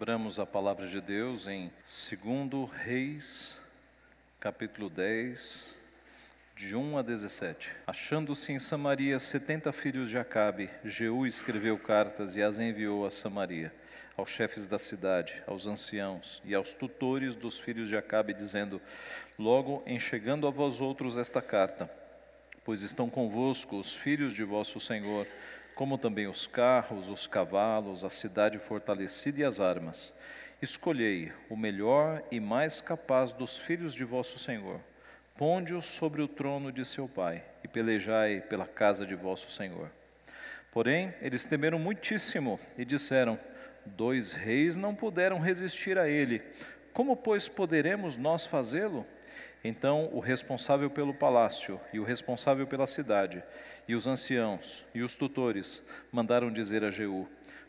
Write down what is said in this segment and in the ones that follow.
Abramos a palavra de Deus em 2 Reis, capítulo 10, de 1 a 17. Achando-se em Samaria setenta filhos de Acabe, Jeú escreveu cartas e as enviou a Samaria, aos chefes da cidade, aos anciãos e aos tutores dos filhos de Acabe, dizendo: Logo em chegando a vós outros esta carta, pois estão convosco os filhos de vosso Senhor, como também os carros, os cavalos, a cidade fortalecida e as armas. Escolhei o melhor e mais capaz dos filhos de vosso Senhor. Ponde-o sobre o trono de seu pai e pelejai pela casa de vosso Senhor. Porém, eles temeram muitíssimo e disseram: Dois reis não puderam resistir a ele. Como, pois, poderemos nós fazê-lo? Então o responsável pelo palácio e o responsável pela cidade, e os anciãos e os tutores mandaram dizer a Jeú: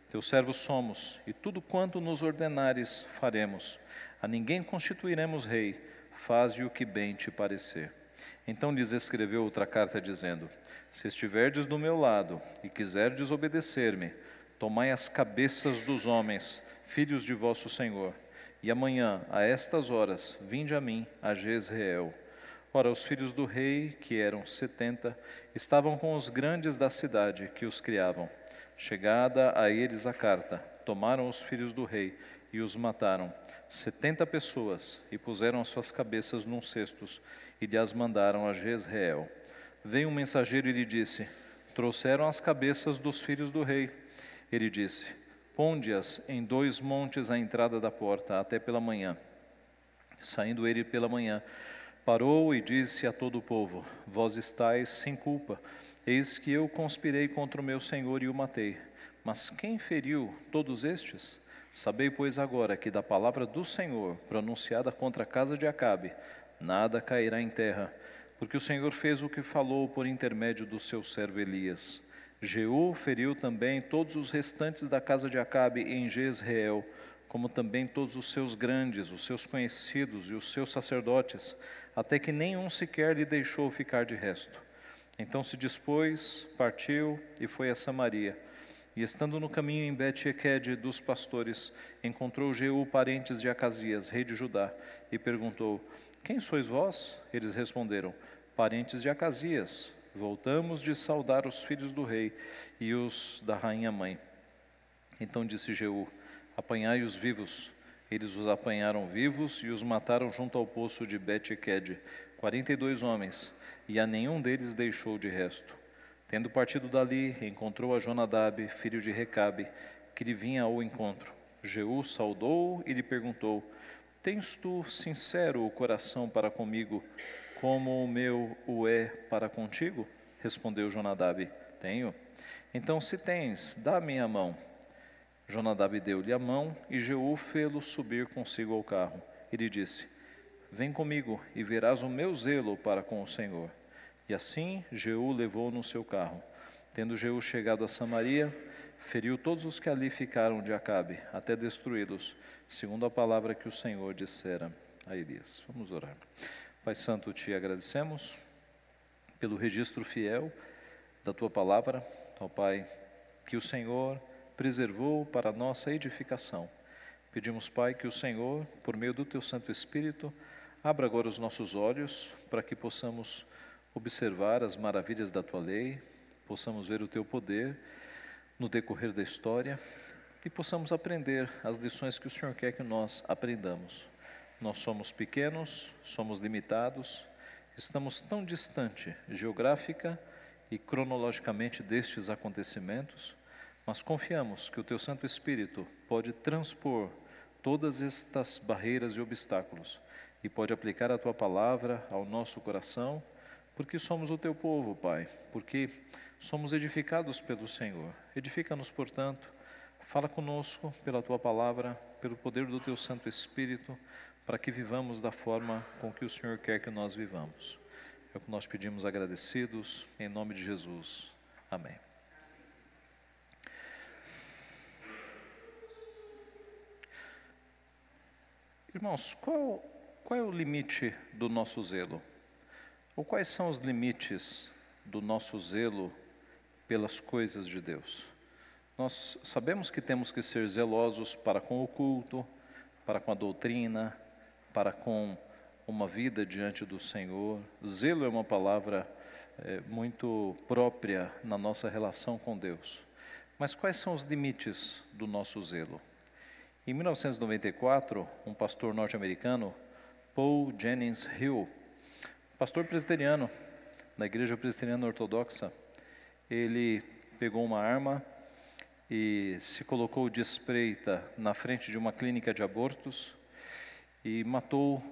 Teus servos somos, e tudo quanto nos ordenares faremos. A ninguém constituiremos rei, faze o que bem te parecer. Então lhes escreveu outra carta dizendo: Se estiverdes do meu lado e quiserdes obedecer-me, tomai as cabeças dos homens, filhos de vosso Senhor e amanhã, a estas horas, vinde a mim, a Jezreel. Ora, os filhos do rei, que eram setenta, estavam com os grandes da cidade que os criavam. Chegada a eles a carta, tomaram os filhos do rei e os mataram, setenta pessoas, e puseram as suas cabeças num cestos e lhe as mandaram a Jezreel. Veio um mensageiro e lhe disse: Trouxeram as cabeças dos filhos do rei. Ele disse: Ponde-as em dois montes à entrada da porta, até pela manhã. Saindo ele pela manhã, parou e disse a todo o povo: Vós estáis sem culpa, eis que eu conspirei contra o meu senhor e o matei. Mas quem feriu todos estes? Sabei, pois, agora que da palavra do Senhor, pronunciada contra a casa de Acabe, nada cairá em terra, porque o Senhor fez o que falou por intermédio do seu servo Elias. Jeú feriu também todos os restantes da casa de Acabe em Jezreel, como também todos os seus grandes, os seus conhecidos e os seus sacerdotes, até que nenhum sequer lhe deixou ficar de resto. Então se dispôs, partiu e foi a Samaria. E estando no caminho em Bet-Eked dos pastores, encontrou Jeú parentes de Acasias, rei de Judá, e perguntou: Quem sois vós? Eles responderam: Parentes de Acasias, Voltamos de saudar os filhos do rei e os da rainha mãe. Então disse Jeú: Apanhai os vivos. Eles os apanharam vivos e os mataram junto ao poço de Bet-Eked, quarenta e dois homens, e a nenhum deles deixou de resto. Tendo partido dali, encontrou a Jonadab, filho de Recabe, que lhe vinha ao encontro. Jeú saudou e lhe perguntou: Tens tu sincero o coração para comigo, como o meu o é para contigo? Respondeu Jonadab: Tenho. Então, se tens, dá-me a mão. Jonadab deu-lhe a mão e Jeú fê-lo subir consigo ao carro. E lhe disse: Vem comigo e verás o meu zelo para com o Senhor. E assim Jeú levou no seu carro. Tendo Jeú chegado a Samaria, feriu todos os que ali ficaram de Acabe, até destruí-los, segundo a palavra que o Senhor dissera a Elias. Vamos orar. Pai Santo, te agradecemos pelo registro fiel da tua palavra, ó Pai, que o Senhor preservou para a nossa edificação. Pedimos, Pai, que o Senhor, por meio do teu Santo Espírito, abra agora os nossos olhos para que possamos observar as maravilhas da tua lei, possamos ver o teu poder no decorrer da história e possamos aprender as lições que o Senhor quer que nós aprendamos. Nós somos pequenos, somos limitados, estamos tão distante geográfica e cronologicamente destes acontecimentos, mas confiamos que o Teu Santo Espírito pode transpor todas estas barreiras e obstáculos e pode aplicar a Tua palavra ao nosso coração, porque somos o Teu povo, Pai, porque somos edificados pelo Senhor. Edifica-nos, portanto, fala conosco pela Tua palavra, pelo poder do Teu Santo Espírito para que vivamos da forma com que o Senhor quer que nós vivamos. É o que nós pedimos agradecidos, em nome de Jesus. Amém. Irmãos, qual, qual é o limite do nosso zelo? Ou quais são os limites do nosso zelo pelas coisas de Deus? Nós sabemos que temos que ser zelosos para com o culto, para com a doutrina, para com uma vida diante do Senhor. Zelo é uma palavra é, muito própria na nossa relação com Deus. Mas quais são os limites do nosso zelo? Em 1994, um pastor norte-americano, Paul Jennings Hill, pastor presbiteriano na Igreja Presbiteriana Ortodoxa, ele pegou uma arma e se colocou de espreita na frente de uma clínica de abortos e matou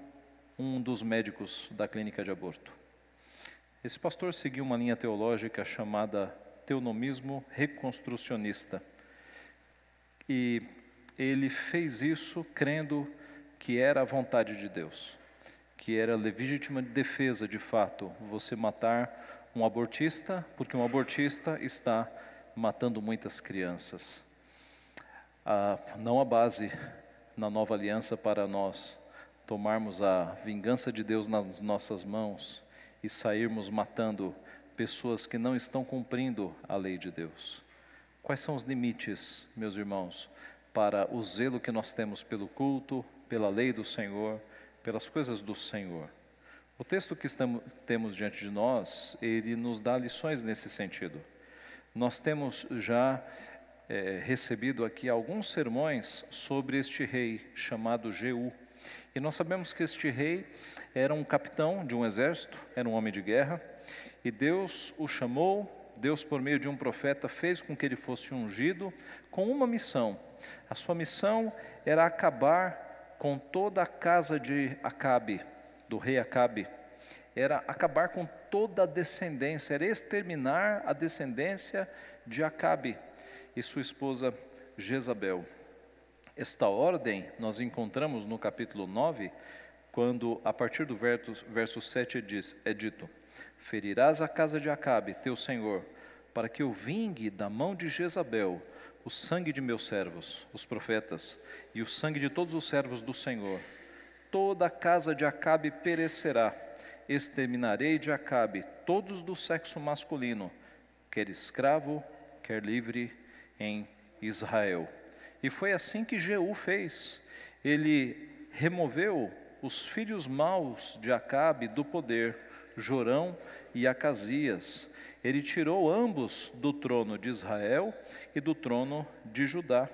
um dos médicos da clínica de aborto. Esse pastor seguiu uma linha teológica chamada teonomismo reconstrucionista. E ele fez isso crendo que era a vontade de Deus, que era legítima defesa de fato você matar um abortista, porque um abortista está matando muitas crianças. Ah, não há base na nova aliança para nós tomarmos a vingança de Deus nas nossas mãos e sairmos matando pessoas que não estão cumprindo a lei de Deus. Quais são os limites, meus irmãos, para o zelo que nós temos pelo culto, pela lei do Senhor, pelas coisas do Senhor? O texto que estamos, temos diante de nós, ele nos dá lições nesse sentido. Nós temos já é, recebido aqui alguns sermões sobre este rei chamado Jeú. E nós sabemos que este rei era um capitão de um exército, era um homem de guerra, e Deus o chamou, Deus, por meio de um profeta, fez com que ele fosse ungido com uma missão. A sua missão era acabar com toda a casa de Acabe, do rei Acabe, era acabar com toda a descendência, era exterminar a descendência de Acabe e sua esposa Jezabel. Esta ordem nós encontramos no capítulo 9, quando a partir do verso, verso 7 diz, é dito: Ferirás a casa de Acabe, teu senhor, para que eu vingue da mão de Jezabel o sangue de meus servos, os profetas, e o sangue de todos os servos do Senhor. Toda a casa de Acabe perecerá exterminarei de Acabe todos do sexo masculino, quer escravo, quer livre, em Israel. E foi assim que Jeú fez. Ele removeu os filhos maus de Acabe do poder, Jorão e Acasias. Ele tirou ambos do trono de Israel e do trono de Judá.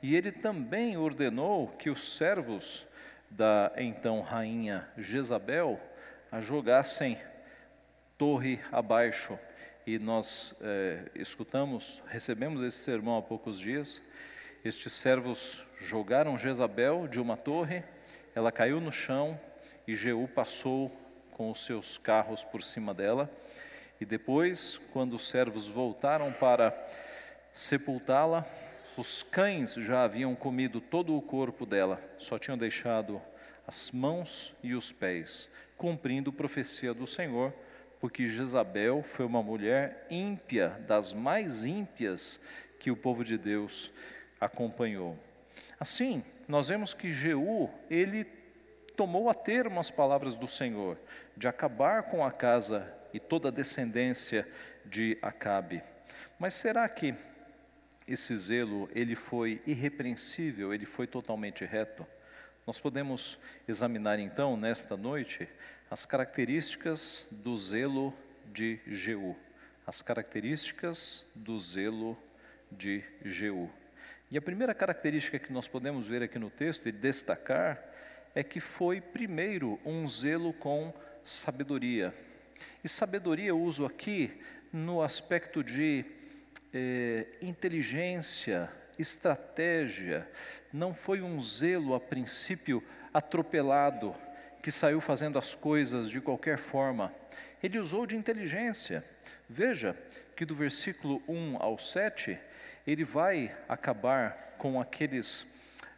E ele também ordenou que os servos da então rainha Jezabel a jogassem torre abaixo. E nós é, escutamos, recebemos esse sermão há poucos dias. Estes servos jogaram Jezabel de uma torre, ela caiu no chão e Jeú passou com os seus carros por cima dela. E depois, quando os servos voltaram para sepultá-la, os cães já haviam comido todo o corpo dela, só tinham deixado as mãos e os pés cumprindo profecia do Senhor, porque Jezabel foi uma mulher ímpia, das mais ímpias que o povo de Deus acompanhou. Assim, nós vemos que Jeú, ele tomou a termo as palavras do Senhor, de acabar com a casa e toda a descendência de Acabe. Mas será que esse zelo, ele foi irrepreensível, ele foi totalmente reto? Nós podemos examinar então, nesta noite, as características do zelo de Jeú. As características do zelo de Jeú. E a primeira característica que nós podemos ver aqui no texto e destacar é que foi primeiro um zelo com sabedoria. E sabedoria eu uso aqui no aspecto de eh, inteligência, estratégia. Não foi um zelo a princípio atropelado, que saiu fazendo as coisas de qualquer forma. Ele usou de inteligência. Veja que do versículo 1 ao 7, ele vai acabar com aqueles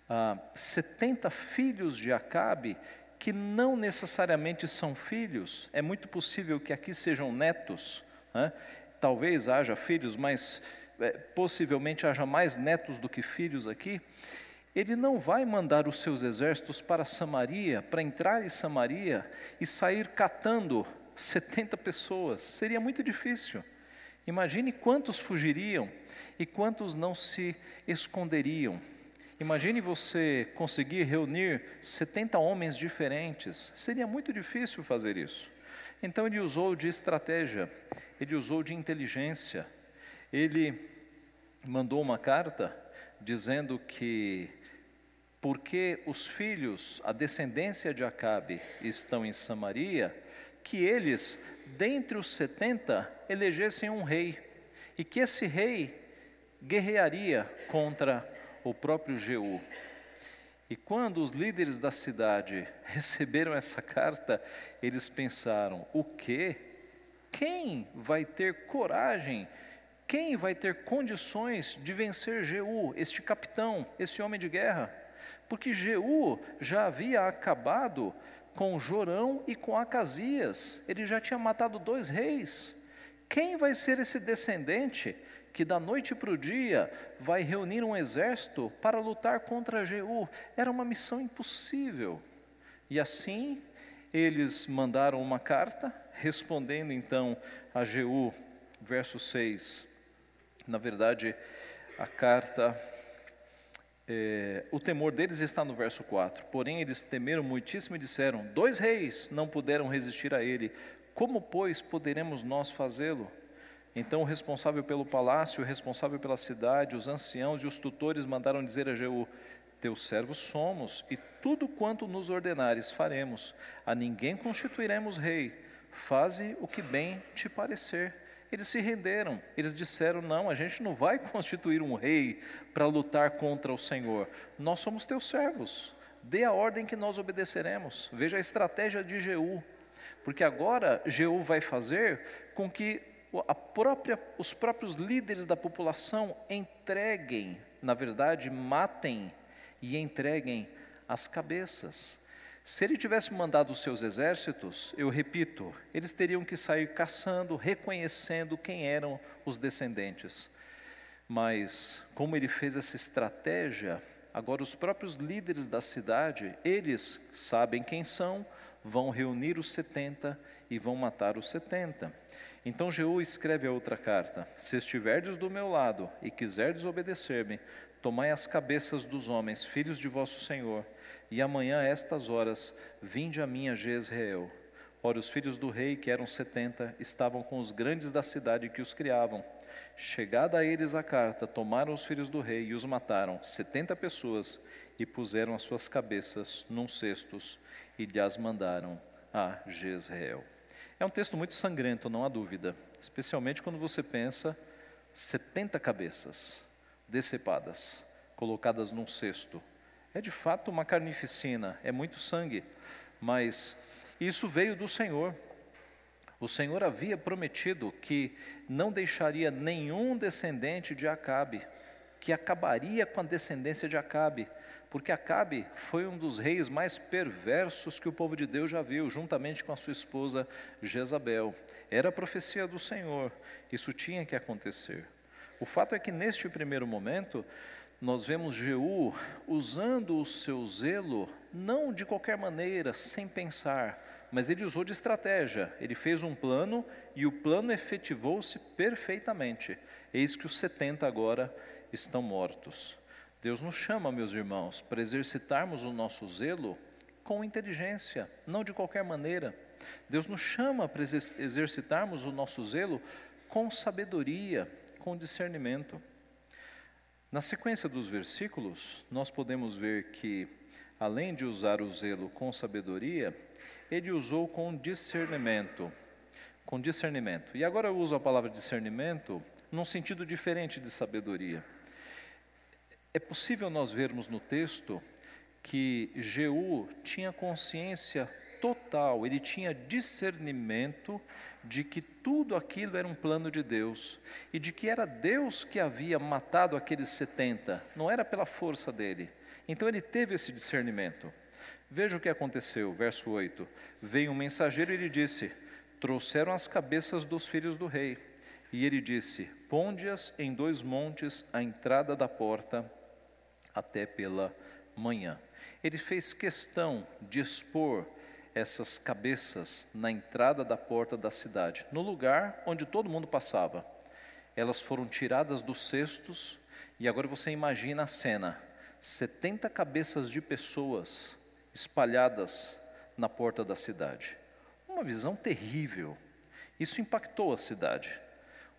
ah, 70 filhos de Acabe, que não necessariamente são filhos, é muito possível que aqui sejam netos, né? talvez haja filhos, mas é, possivelmente haja mais netos do que filhos aqui ele não vai mandar os seus exércitos para Samaria, para entrar em Samaria e sair catando 70 pessoas. Seria muito difícil. Imagine quantos fugiriam e quantos não se esconderiam. Imagine você conseguir reunir 70 homens diferentes. Seria muito difícil fazer isso. Então ele usou de estratégia, ele usou de inteligência. Ele mandou uma carta dizendo que porque os filhos, a descendência de Acabe, estão em Samaria, que eles, dentre os setenta, elegessem um rei, e que esse rei guerrearia contra o próprio Jeú. E quando os líderes da cidade receberam essa carta, eles pensaram: o quê? Quem vai ter coragem? Quem vai ter condições de vencer Jeú, este capitão, esse homem de guerra? Porque Jeú já havia acabado com Jorão e com Acasias, ele já tinha matado dois reis. Quem vai ser esse descendente que da noite para o dia vai reunir um exército para lutar contra Jeú. Era uma missão impossível. E assim eles mandaram uma carta, respondendo então a Jeú, verso 6. Na verdade, a carta, é, o temor deles está no verso 4. Porém, eles temeram muitíssimo e disseram: Dois reis não puderam resistir a ele. Como, pois, poderemos nós fazê-lo? Então o responsável pelo palácio, o responsável pela cidade, os anciãos e os tutores mandaram dizer a Jeú: Teus servos somos, e tudo quanto nos ordenares faremos. A ninguém constituiremos rei. Faze o que bem te parecer. Eles se renderam. Eles disseram: Não, a gente não vai constituir um rei para lutar contra o Senhor. Nós somos teus servos. Dê a ordem que nós obedeceremos. Veja a estratégia de Jeú. Porque agora Jeú vai fazer com que própria, os próprios líderes da população entreguem, na verdade, matem e entreguem as cabeças. Se ele tivesse mandado os seus exércitos, eu repito, eles teriam que sair caçando, reconhecendo quem eram os descendentes. Mas, como ele fez essa estratégia, agora os próprios líderes da cidade, eles sabem quem são, vão reunir os 70 e vão matar os 70. Então Jeú escreve a outra carta: Se estiverdes do meu lado e quiserdes obedecer-me, tomai as cabeças dos homens, filhos de vosso Senhor, e amanhã a estas horas vinde a mim a Jezreel. Ora, os filhos do rei, que eram setenta, estavam com os grandes da cidade que os criavam. Chegada a eles a carta, tomaram os filhos do rei e os mataram, setenta pessoas, e puseram as suas cabeças num cestos e lhes mandaram a Jezreel. É um texto muito sangrento, não há dúvida, especialmente quando você pensa 70 cabeças decepadas, colocadas num cesto. É de fato uma carnificina, é muito sangue, mas isso veio do Senhor. O Senhor havia prometido que não deixaria nenhum descendente de Acabe, que acabaria com a descendência de Acabe, porque Acabe foi um dos reis mais perversos que o povo de Deus já viu, juntamente com a sua esposa Jezabel. Era a profecia do Senhor, isso tinha que acontecer. O fato é que neste primeiro momento, nós vemos Jeú usando o seu zelo, não de qualquer maneira, sem pensar, mas ele usou de estratégia. Ele fez um plano e o plano efetivou-se perfeitamente. Eis que os 70 agora estão mortos. Deus nos chama, meus irmãos, para exercitarmos o nosso zelo com inteligência, não de qualquer maneira. Deus nos chama para exercitarmos o nosso zelo com sabedoria, com discernimento. Na sequência dos versículos, nós podemos ver que, além de usar o zelo com sabedoria, ele usou com discernimento. Com discernimento. E agora eu uso a palavra discernimento num sentido diferente de sabedoria. É possível nós vermos no texto que Jeú tinha consciência total, ele tinha discernimento de que tudo aquilo era um plano de Deus e de que era Deus que havia matado aqueles 70, não era pela força dele. Então ele teve esse discernimento. Veja o que aconteceu, verso 8: Veio um mensageiro e lhe disse: Trouxeram as cabeças dos filhos do rei. E ele disse: Ponde-as em dois montes à entrada da porta até pela manhã. Ele fez questão de expor essas cabeças na entrada da porta da cidade, no lugar onde todo mundo passava. elas foram tiradas dos cestos, e agora você imagina a cena: 70 cabeças de pessoas espalhadas na porta da cidade. Uma visão terrível. Isso impactou a cidade.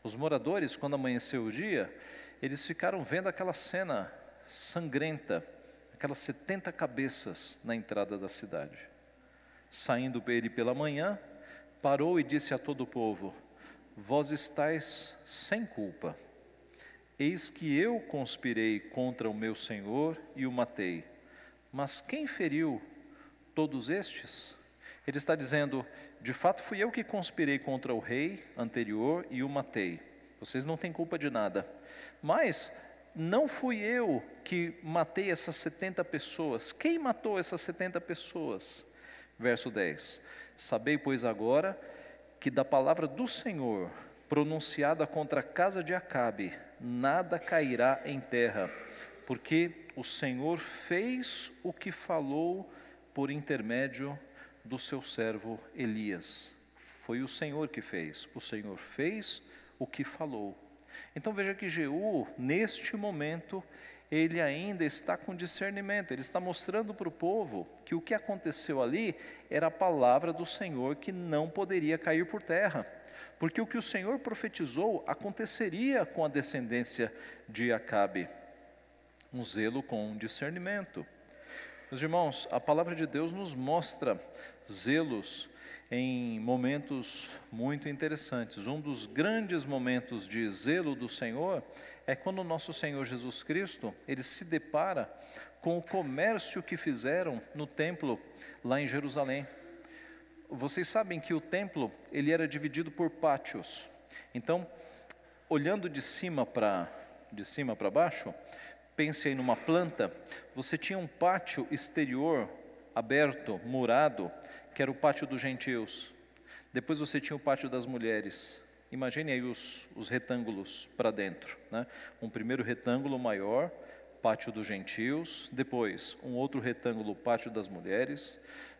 Os moradores, quando amanheceu o dia, eles ficaram vendo aquela cena sangrenta, aquelas 70 cabeças na entrada da cidade. Saindo ele pela manhã, parou e disse a todo o povo: Vós estáis sem culpa. Eis que eu conspirei contra o meu senhor e o matei. Mas quem feriu todos estes? Ele está dizendo: De fato, fui eu que conspirei contra o rei anterior e o matei. Vocês não têm culpa de nada. Mas não fui eu que matei essas 70 pessoas. Quem matou essas 70 pessoas? Verso 10: Sabei, pois, agora que da palavra do Senhor pronunciada contra a casa de Acabe, nada cairá em terra, porque o Senhor fez o que falou por intermédio do seu servo Elias. Foi o Senhor que fez, o Senhor fez o que falou. Então veja que Jeú, neste momento, ele ainda está com discernimento, ele está mostrando para o povo que o que aconteceu ali era a palavra do Senhor que não poderia cair por terra, porque o que o Senhor profetizou aconteceria com a descendência de Acabe. Um zelo com discernimento. Meus irmãos, a palavra de Deus nos mostra zelos em momentos muito interessantes. Um dos grandes momentos de zelo do Senhor é quando o nosso Senhor Jesus Cristo, ele se depara com o comércio que fizeram no templo lá em Jerusalém. Vocês sabem que o templo, ele era dividido por pátios. Então, olhando de cima para de cima para baixo, pense aí numa planta, você tinha um pátio exterior aberto, murado, que era o pátio dos gentios. Depois você tinha o pátio das mulheres. Imagine aí os, os retângulos para dentro. Né? Um primeiro retângulo maior, pátio dos gentios. Depois, um outro retângulo, pátio das mulheres.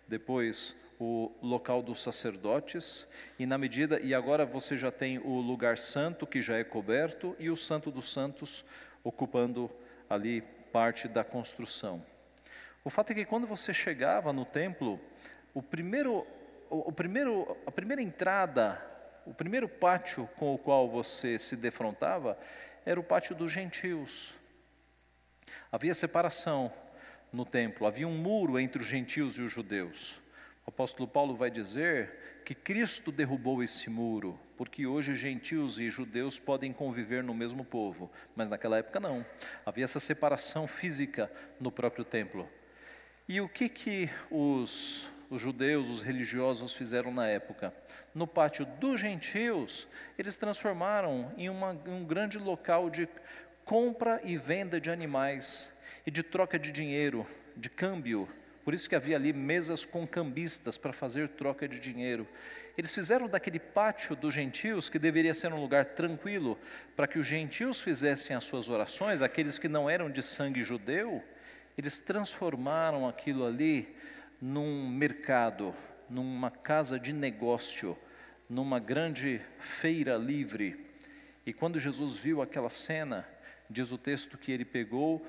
Depois, o local dos sacerdotes. E na medida, e agora você já tem o lugar santo que já é coberto e o santo dos santos ocupando ali parte da construção. O fato é que quando você chegava no templo, o primeiro, o, primeiro, a primeira entrada, o primeiro pátio com o qual você se defrontava era o pátio dos gentios. Havia separação no templo, havia um muro entre os gentios e os judeus. O apóstolo Paulo vai dizer que Cristo derrubou esse muro, porque hoje gentios e judeus podem conviver no mesmo povo, mas naquela época não. Havia essa separação física no próprio templo. E o que que os os judeus, os religiosos fizeram na época. No pátio dos gentios, eles transformaram em uma, um grande local de compra e venda de animais e de troca de dinheiro, de câmbio. Por isso que havia ali mesas com cambistas para fazer troca de dinheiro. Eles fizeram daquele pátio dos gentios, que deveria ser um lugar tranquilo, para que os gentios fizessem as suas orações, aqueles que não eram de sangue judeu, eles transformaram aquilo ali num mercado, numa casa de negócio, numa grande feira livre. E quando Jesus viu aquela cena, diz o texto que ele pegou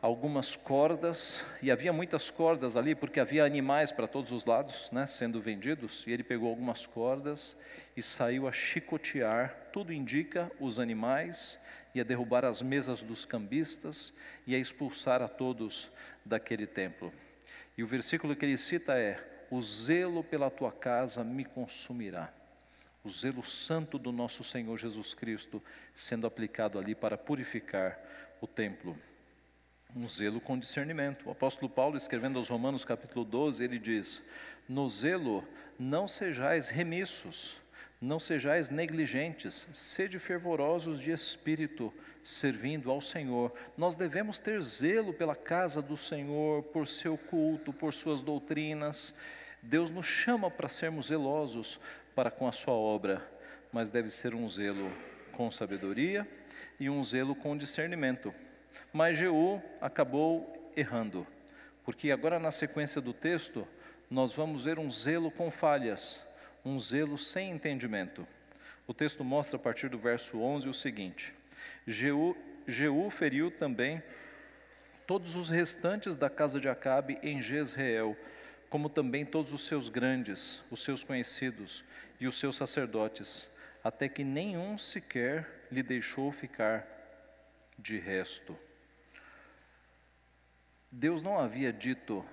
algumas cordas, e havia muitas cordas ali, porque havia animais para todos os lados, né, sendo vendidos, e ele pegou algumas cordas e saiu a chicotear, tudo indica os animais, e a derrubar as mesas dos cambistas, e a expulsar a todos daquele templo. E o versículo que ele cita é: O zelo pela tua casa me consumirá. O zelo santo do nosso Senhor Jesus Cristo sendo aplicado ali para purificar o templo. Um zelo com discernimento. O apóstolo Paulo, escrevendo aos Romanos, capítulo 12, ele diz: No zelo não sejais remissos, não sejais negligentes, sede fervorosos de espírito servindo ao Senhor. Nós devemos ter zelo pela casa do Senhor, por seu culto, por suas doutrinas. Deus nos chama para sermos zelosos para com a sua obra, mas deve ser um zelo com sabedoria e um zelo com discernimento. Mas Jeú acabou errando, porque agora na sequência do texto nós vamos ver um zelo com falhas, um zelo sem entendimento. O texto mostra a partir do verso 11 o seguinte: Jeú, Jeú feriu também todos os restantes da casa de Acabe em Jezreel, como também todos os seus grandes, os seus conhecidos e os seus sacerdotes, até que nenhum sequer lhe deixou ficar de resto. Deus não havia dito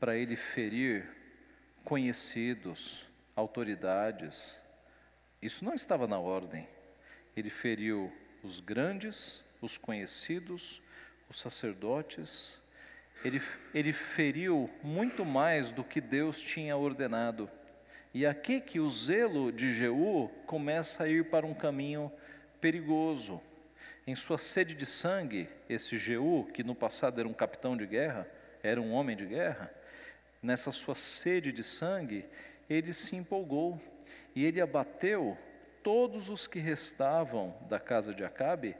para ele ferir conhecidos, autoridades. Isso não estava na ordem. Ele feriu os grandes, os conhecidos, os sacerdotes. Ele, ele feriu muito mais do que Deus tinha ordenado. E aqui que o zelo de Jeú começa a ir para um caminho perigoso. Em sua sede de sangue, esse Jeú, que no passado era um capitão de guerra, era um homem de guerra, nessa sua sede de sangue, ele se empolgou e ele abateu todos os que restavam da casa de Acabe,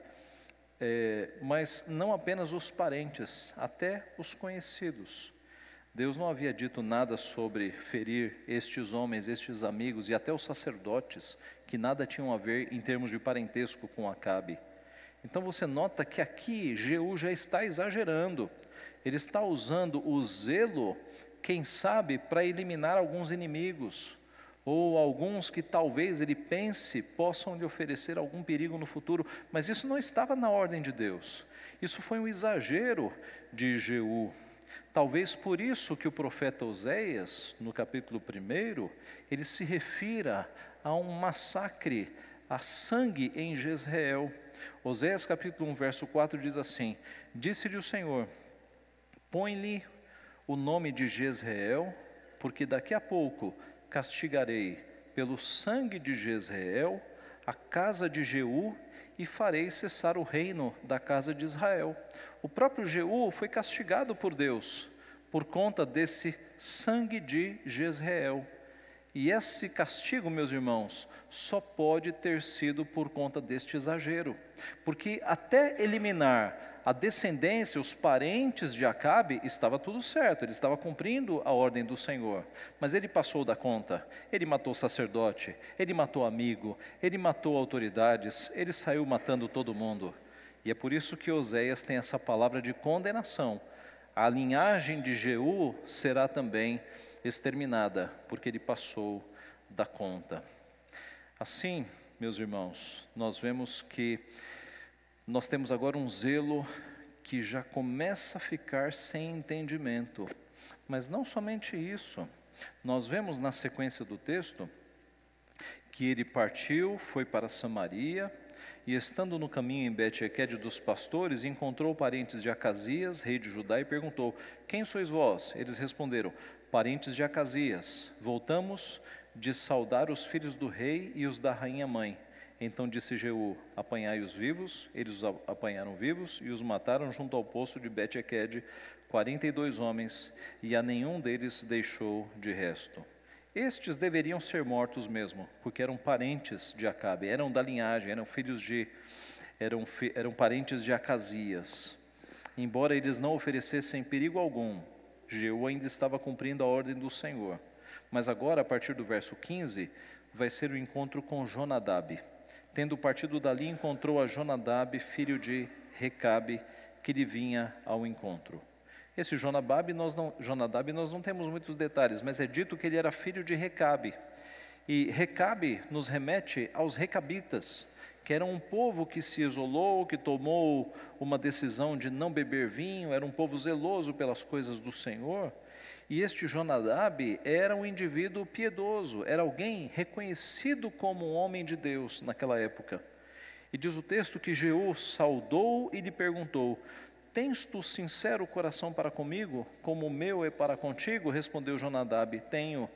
é, mas não apenas os parentes, até os conhecidos. Deus não havia dito nada sobre ferir estes homens, estes amigos e até os sacerdotes, que nada tinham a ver em termos de parentesco com Acabe. Então você nota que aqui Jeú já está exagerando. Ele está usando o zelo, quem sabe, para eliminar alguns inimigos, ou alguns que talvez ele pense possam lhe oferecer algum perigo no futuro, mas isso não estava na ordem de Deus. Isso foi um exagero de Jeú. Talvez por isso que o profeta Oséias, no capítulo 1, ele se refira a um massacre a sangue em Jezreel. Oséias capítulo 1, verso 4 diz assim: Disse-lhe o Senhor: Põe-lhe o nome de Jezreel, porque daqui a pouco castigarei pelo sangue de Jezreel a casa de Jeú e farei cessar o reino da casa de Israel. O próprio Jeú foi castigado por Deus por conta desse sangue de Jezreel. E esse castigo, meus irmãos, só pode ter sido por conta deste exagero, porque até eliminar a descendência, os parentes de Acabe, estava tudo certo, ele estava cumprindo a ordem do Senhor, mas ele passou da conta, ele matou sacerdote, ele matou amigo, ele matou autoridades, ele saiu matando todo mundo. E é por isso que Oséias tem essa palavra de condenação. A linhagem de Jeú será também exterminada, porque ele passou da conta. Assim, meus irmãos, nós vemos que nós temos agora um zelo que já começa a ficar sem entendimento. Mas não somente isso, nós vemos na sequência do texto que ele partiu, foi para Samaria, e estando no caminho em Bet-Equed dos pastores, encontrou parentes de Acasias, rei de Judá, e perguntou: Quem sois vós? Eles responderam: Parentes de Acasias. Voltamos de saudar os filhos do rei e os da rainha mãe. Então disse Jeú: Apanhai os vivos. Eles os apanharam vivos e os mataram junto ao poço de Bet-Equed, quarenta e dois homens, e a nenhum deles deixou de resto. Estes deveriam ser mortos mesmo, porque eram parentes de Acabe, eram da linhagem, eram filhos de, eram, eram parentes de Acasias. Embora eles não oferecessem perigo algum, Jeú ainda estava cumprindo a ordem do Senhor. Mas agora, a partir do verso 15, vai ser o encontro com Jonadab. Tendo partido dali, encontrou a Jonadab, filho de Recabe, que lhe vinha ao encontro. Esse Jonadab nós, não, Jonadab, nós não temos muitos detalhes, mas é dito que ele era filho de Recabe. E Recabe nos remete aos recabitas, que era um povo que se isolou, que tomou uma decisão de não beber vinho, era um povo zeloso pelas coisas do Senhor. E este Jonadab era um indivíduo piedoso, era alguém reconhecido como um homem de Deus naquela época. E diz o texto que Jeú saudou e lhe perguntou: Tens tu sincero coração para comigo, como o meu é para contigo? Respondeu Jonadab: Tenho.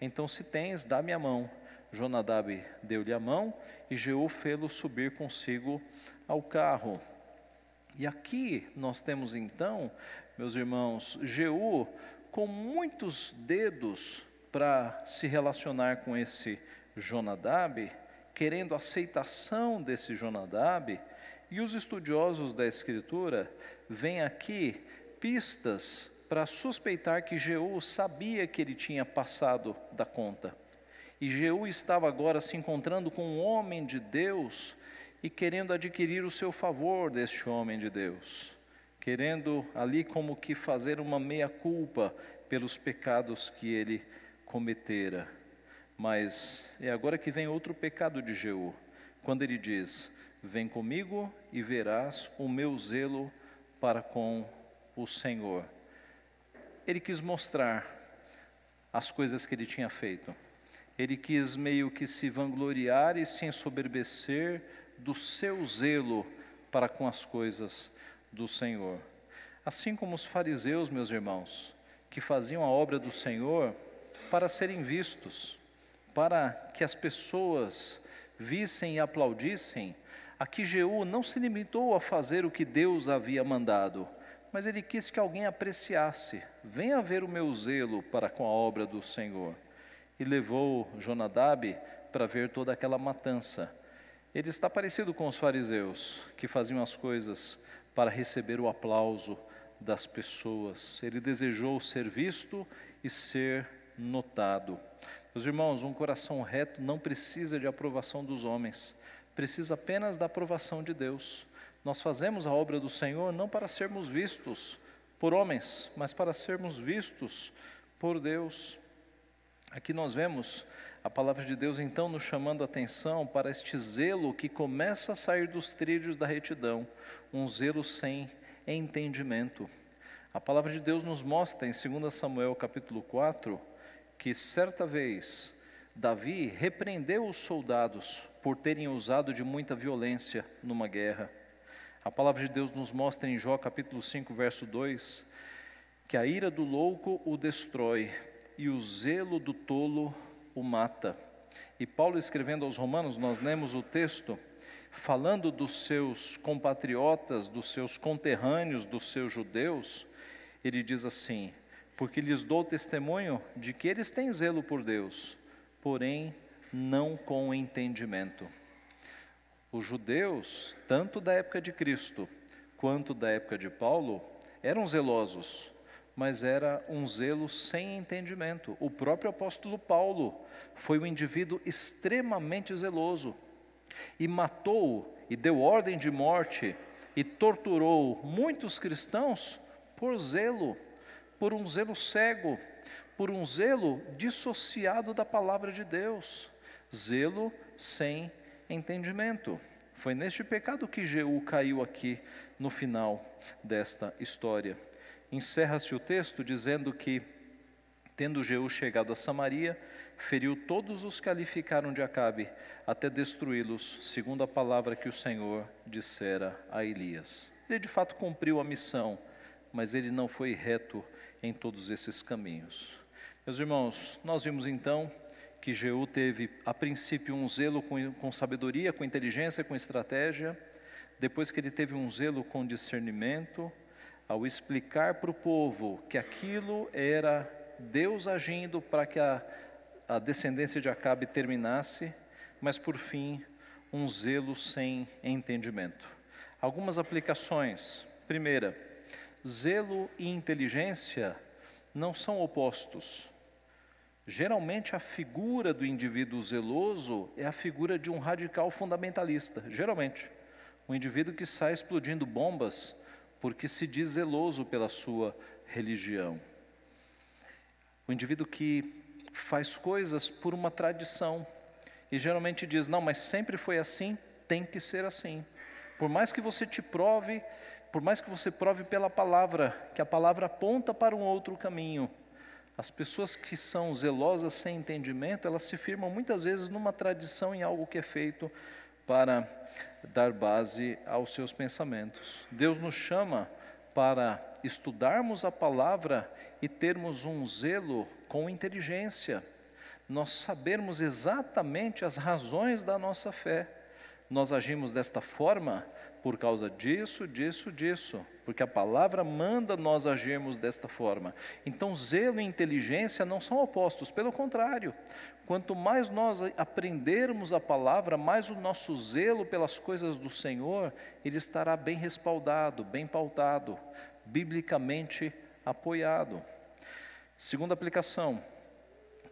Então, se tens, dá-me a mão. Jonadab deu-lhe a mão e Jeú fê-lo subir consigo ao carro. E aqui nós temos então, meus irmãos, Jeú com muitos dedos para se relacionar com esse Jonadab, querendo aceitação desse Jonadab, e os estudiosos da Escritura veem aqui pistas para suspeitar que Jeú sabia que ele tinha passado da conta. E Jeú estava agora se encontrando com um homem de Deus e querendo adquirir o seu favor deste homem de Deus, querendo ali como que fazer uma meia-culpa pelos pecados que ele cometera. Mas é agora que vem outro pecado de Jeú, quando ele diz: Vem comigo e verás o meu zelo para com o Senhor. Ele quis mostrar as coisas que ele tinha feito. Ele quis meio que se vangloriar e se ensoberbecer do seu zelo para com as coisas do Senhor. Assim como os fariseus, meus irmãos, que faziam a obra do Senhor para serem vistos, para que as pessoas vissem e aplaudissem, aqui Jeú não se limitou a fazer o que Deus havia mandado, mas ele quis que alguém apreciasse. Venha ver o meu zelo para com a obra do Senhor. E levou Jonadab para ver toda aquela matança. Ele está parecido com os fariseus, que faziam as coisas para receber o aplauso das pessoas. Ele desejou ser visto e ser notado. Meus irmãos, um coração reto não precisa de aprovação dos homens, precisa apenas da aprovação de Deus. Nós fazemos a obra do Senhor não para sermos vistos por homens, mas para sermos vistos por Deus. Aqui nós vemos a palavra de Deus então nos chamando a atenção para este zelo que começa a sair dos trilhos da retidão, um zelo sem entendimento. A palavra de Deus nos mostra em 2 Samuel capítulo 4 que certa vez Davi repreendeu os soldados por terem usado de muita violência numa guerra. A palavra de Deus nos mostra em Jó capítulo 5, verso 2, que a ira do louco o destrói e o zelo do tolo o mata. E Paulo escrevendo aos Romanos, nós lemos o texto falando dos seus compatriotas, dos seus conterrâneos, dos seus judeus, ele diz assim: Porque lhes dou testemunho de que eles têm zelo por Deus, porém não com entendimento. Os judeus, tanto da época de Cristo quanto da época de Paulo, eram zelosos, mas era um zelo sem entendimento. O próprio apóstolo Paulo foi um indivíduo extremamente zeloso e matou e deu ordem de morte e torturou muitos cristãos por zelo, por um zelo cego, por um zelo dissociado da palavra de Deus, zelo sem entendimento. Foi neste pecado que Jeú caiu aqui no final desta história. Encerra-se o texto dizendo que, tendo Jeú chegado a Samaria, feriu todos os que ali ficaram de Acabe, até destruí-los, segundo a palavra que o Senhor dissera a Elias. Ele de fato cumpriu a missão, mas ele não foi reto em todos esses caminhos. Meus irmãos, nós vimos então que Jeú teve, a princípio, um zelo com, com sabedoria, com inteligência, com estratégia, depois que ele teve um zelo com discernimento, ao explicar para o povo que aquilo era Deus agindo para que a, a descendência de Acabe terminasse, mas por fim, um zelo sem entendimento. Algumas aplicações. Primeira, zelo e inteligência não são opostos. Geralmente, a figura do indivíduo zeloso é a figura de um radical fundamentalista. Geralmente, um indivíduo que sai explodindo bombas porque se diz zeloso pela sua religião. O indivíduo que faz coisas por uma tradição e geralmente diz: não, mas sempre foi assim, tem que ser assim. Por mais que você te prove, por mais que você prove pela palavra, que a palavra aponta para um outro caminho, as pessoas que são zelosas sem entendimento, elas se firmam muitas vezes numa tradição em algo que é feito para dar base aos seus pensamentos. Deus nos chama para estudarmos a palavra e termos um zelo com inteligência, nós sabermos exatamente as razões da nossa fé. Nós agimos desta forma por causa disso, disso, disso, porque a palavra manda nós agirmos desta forma. Então, zelo e inteligência não são opostos, pelo contrário, quanto mais nós aprendermos a palavra, mais o nosso zelo pelas coisas do Senhor, ele estará bem respaldado, bem pautado, biblicamente apoiado. Segunda aplicação: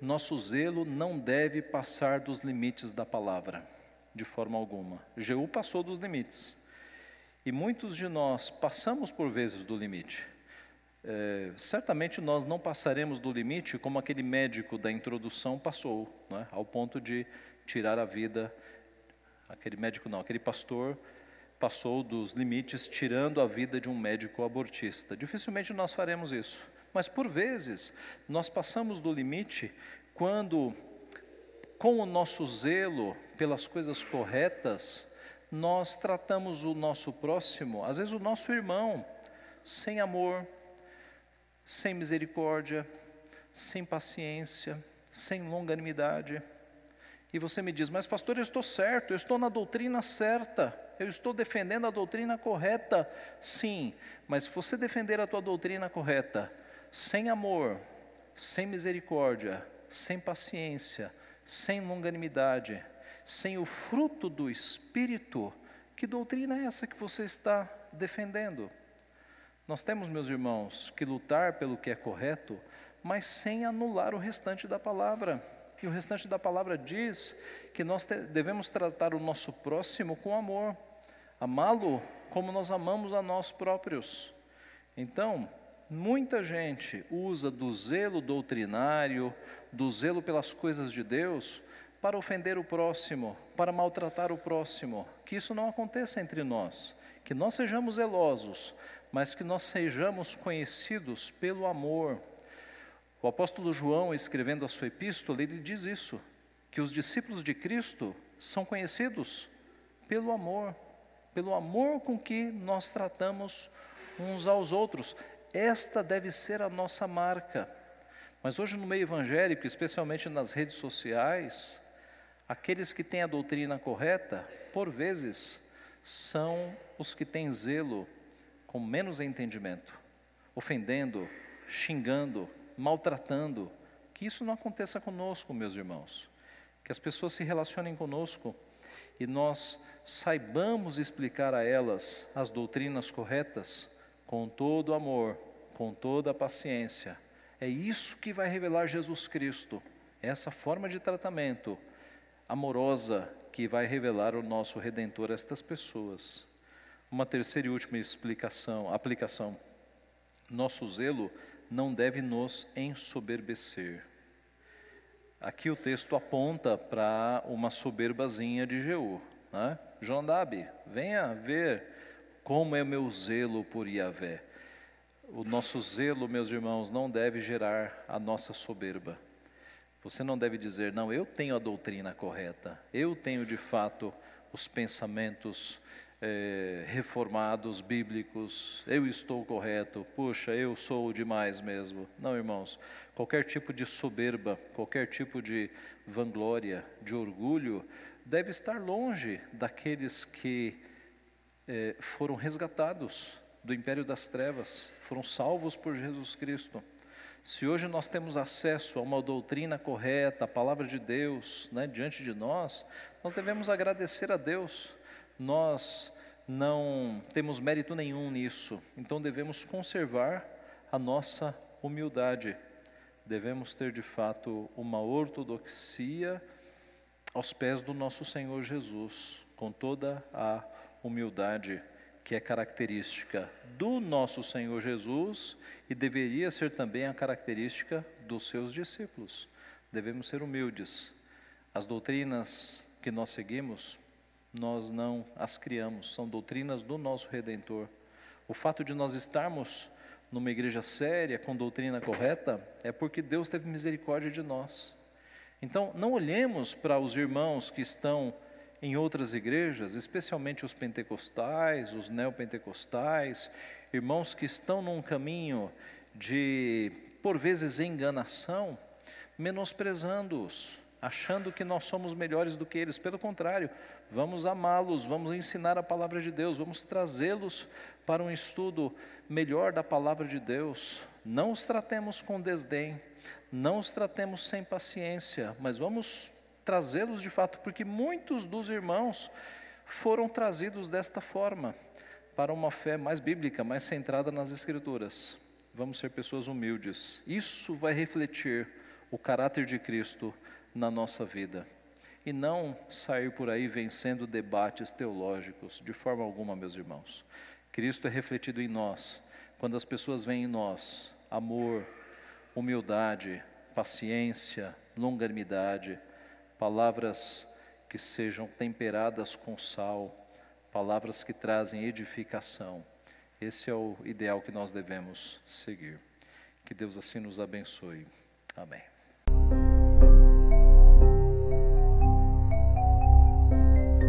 nosso zelo não deve passar dos limites da palavra, de forma alguma. Jeú passou dos limites. E muitos de nós passamos por vezes do limite. É, certamente nós não passaremos do limite como aquele médico da introdução passou, é? ao ponto de tirar a vida. Aquele médico não, aquele pastor passou dos limites, tirando a vida de um médico abortista. Dificilmente nós faremos isso. Mas por vezes nós passamos do limite quando, com o nosso zelo pelas coisas corretas, nós tratamos o nosso próximo, às vezes o nosso irmão, sem amor, sem misericórdia, sem paciência, sem longanimidade. E você me diz, mas pastor, eu estou certo, eu estou na doutrina certa, eu estou defendendo a doutrina correta. Sim, mas se você defender a tua doutrina correta, sem amor, sem misericórdia, sem paciência, sem longanimidade, sem o fruto do Espírito, que doutrina é essa que você está defendendo? Nós temos, meus irmãos, que lutar pelo que é correto, mas sem anular o restante da palavra. E o restante da palavra diz que nós devemos tratar o nosso próximo com amor, amá-lo como nós amamos a nós próprios. Então, muita gente usa do zelo doutrinário, do zelo pelas coisas de Deus, para ofender o próximo, para maltratar o próximo. Que isso não aconteça entre nós, que nós sejamos zelosos, mas que nós sejamos conhecidos pelo amor. O apóstolo João, escrevendo a sua epístola, ele diz isso, que os discípulos de Cristo são conhecidos pelo amor, pelo amor com que nós tratamos uns aos outros. Esta deve ser a nossa marca. Mas hoje no meio evangélico, especialmente nas redes sociais, aqueles que têm a doutrina correta, por vezes, são os que têm zelo com menos entendimento, ofendendo, xingando, maltratando. Que isso não aconteça conosco, meus irmãos. Que as pessoas se relacionem conosco e nós saibamos explicar a elas as doutrinas corretas com todo amor, com toda paciência. É isso que vai revelar Jesus Cristo, essa forma de tratamento amorosa que vai revelar o nosso Redentor a estas pessoas. Uma terceira e última explicação, aplicação. Nosso zelo não deve nos ensoberbecer. Aqui o texto aponta para uma soberbazinha de Jeú. Né? Jondabe, venha ver como é meu zelo por Yahvé. O nosso zelo, meus irmãos, não deve gerar a nossa soberba. Você não deve dizer, não, eu tenho a doutrina correta, eu tenho de fato os pensamentos é, reformados, bíblicos, eu estou correto, puxa, eu sou demais mesmo. Não, irmãos, qualquer tipo de soberba, qualquer tipo de vanglória, de orgulho, deve estar longe daqueles que é, foram resgatados do império das trevas, foram salvos por Jesus Cristo. Se hoje nós temos acesso a uma doutrina correta, a palavra de Deus né, diante de nós, nós devemos agradecer a Deus nós não temos mérito nenhum nisso, então devemos conservar a nossa humildade. Devemos ter de fato uma ortodoxia aos pés do nosso Senhor Jesus, com toda a humildade que é característica do nosso Senhor Jesus e deveria ser também a característica dos seus discípulos. Devemos ser humildes. As doutrinas que nós seguimos nós não as criamos, são doutrinas do nosso Redentor. O fato de nós estarmos numa igreja séria, com doutrina correta, é porque Deus teve misericórdia de nós. Então, não olhemos para os irmãos que estão em outras igrejas, especialmente os pentecostais, os neopentecostais, irmãos que estão num caminho de, por vezes, enganação, menosprezando-os, achando que nós somos melhores do que eles. Pelo contrário, vamos amá-los, vamos ensinar a palavra de Deus, vamos trazê-los para um estudo melhor da palavra de Deus. Não os tratemos com desdém, não os tratemos sem paciência, mas vamos trazê-los de fato, porque muitos dos irmãos foram trazidos desta forma, para uma fé mais bíblica, mais centrada nas Escrituras. Vamos ser pessoas humildes. Isso vai refletir o caráter de Cristo na nossa vida. E não sair por aí vencendo debates teológicos, de forma alguma, meus irmãos. Cristo é refletido em nós. Quando as pessoas veem em nós amor, humildade, paciência, longanimidade, palavras que sejam temperadas com sal, palavras que trazem edificação. Esse é o ideal que nós devemos seguir. Que Deus assim nos abençoe. Amém.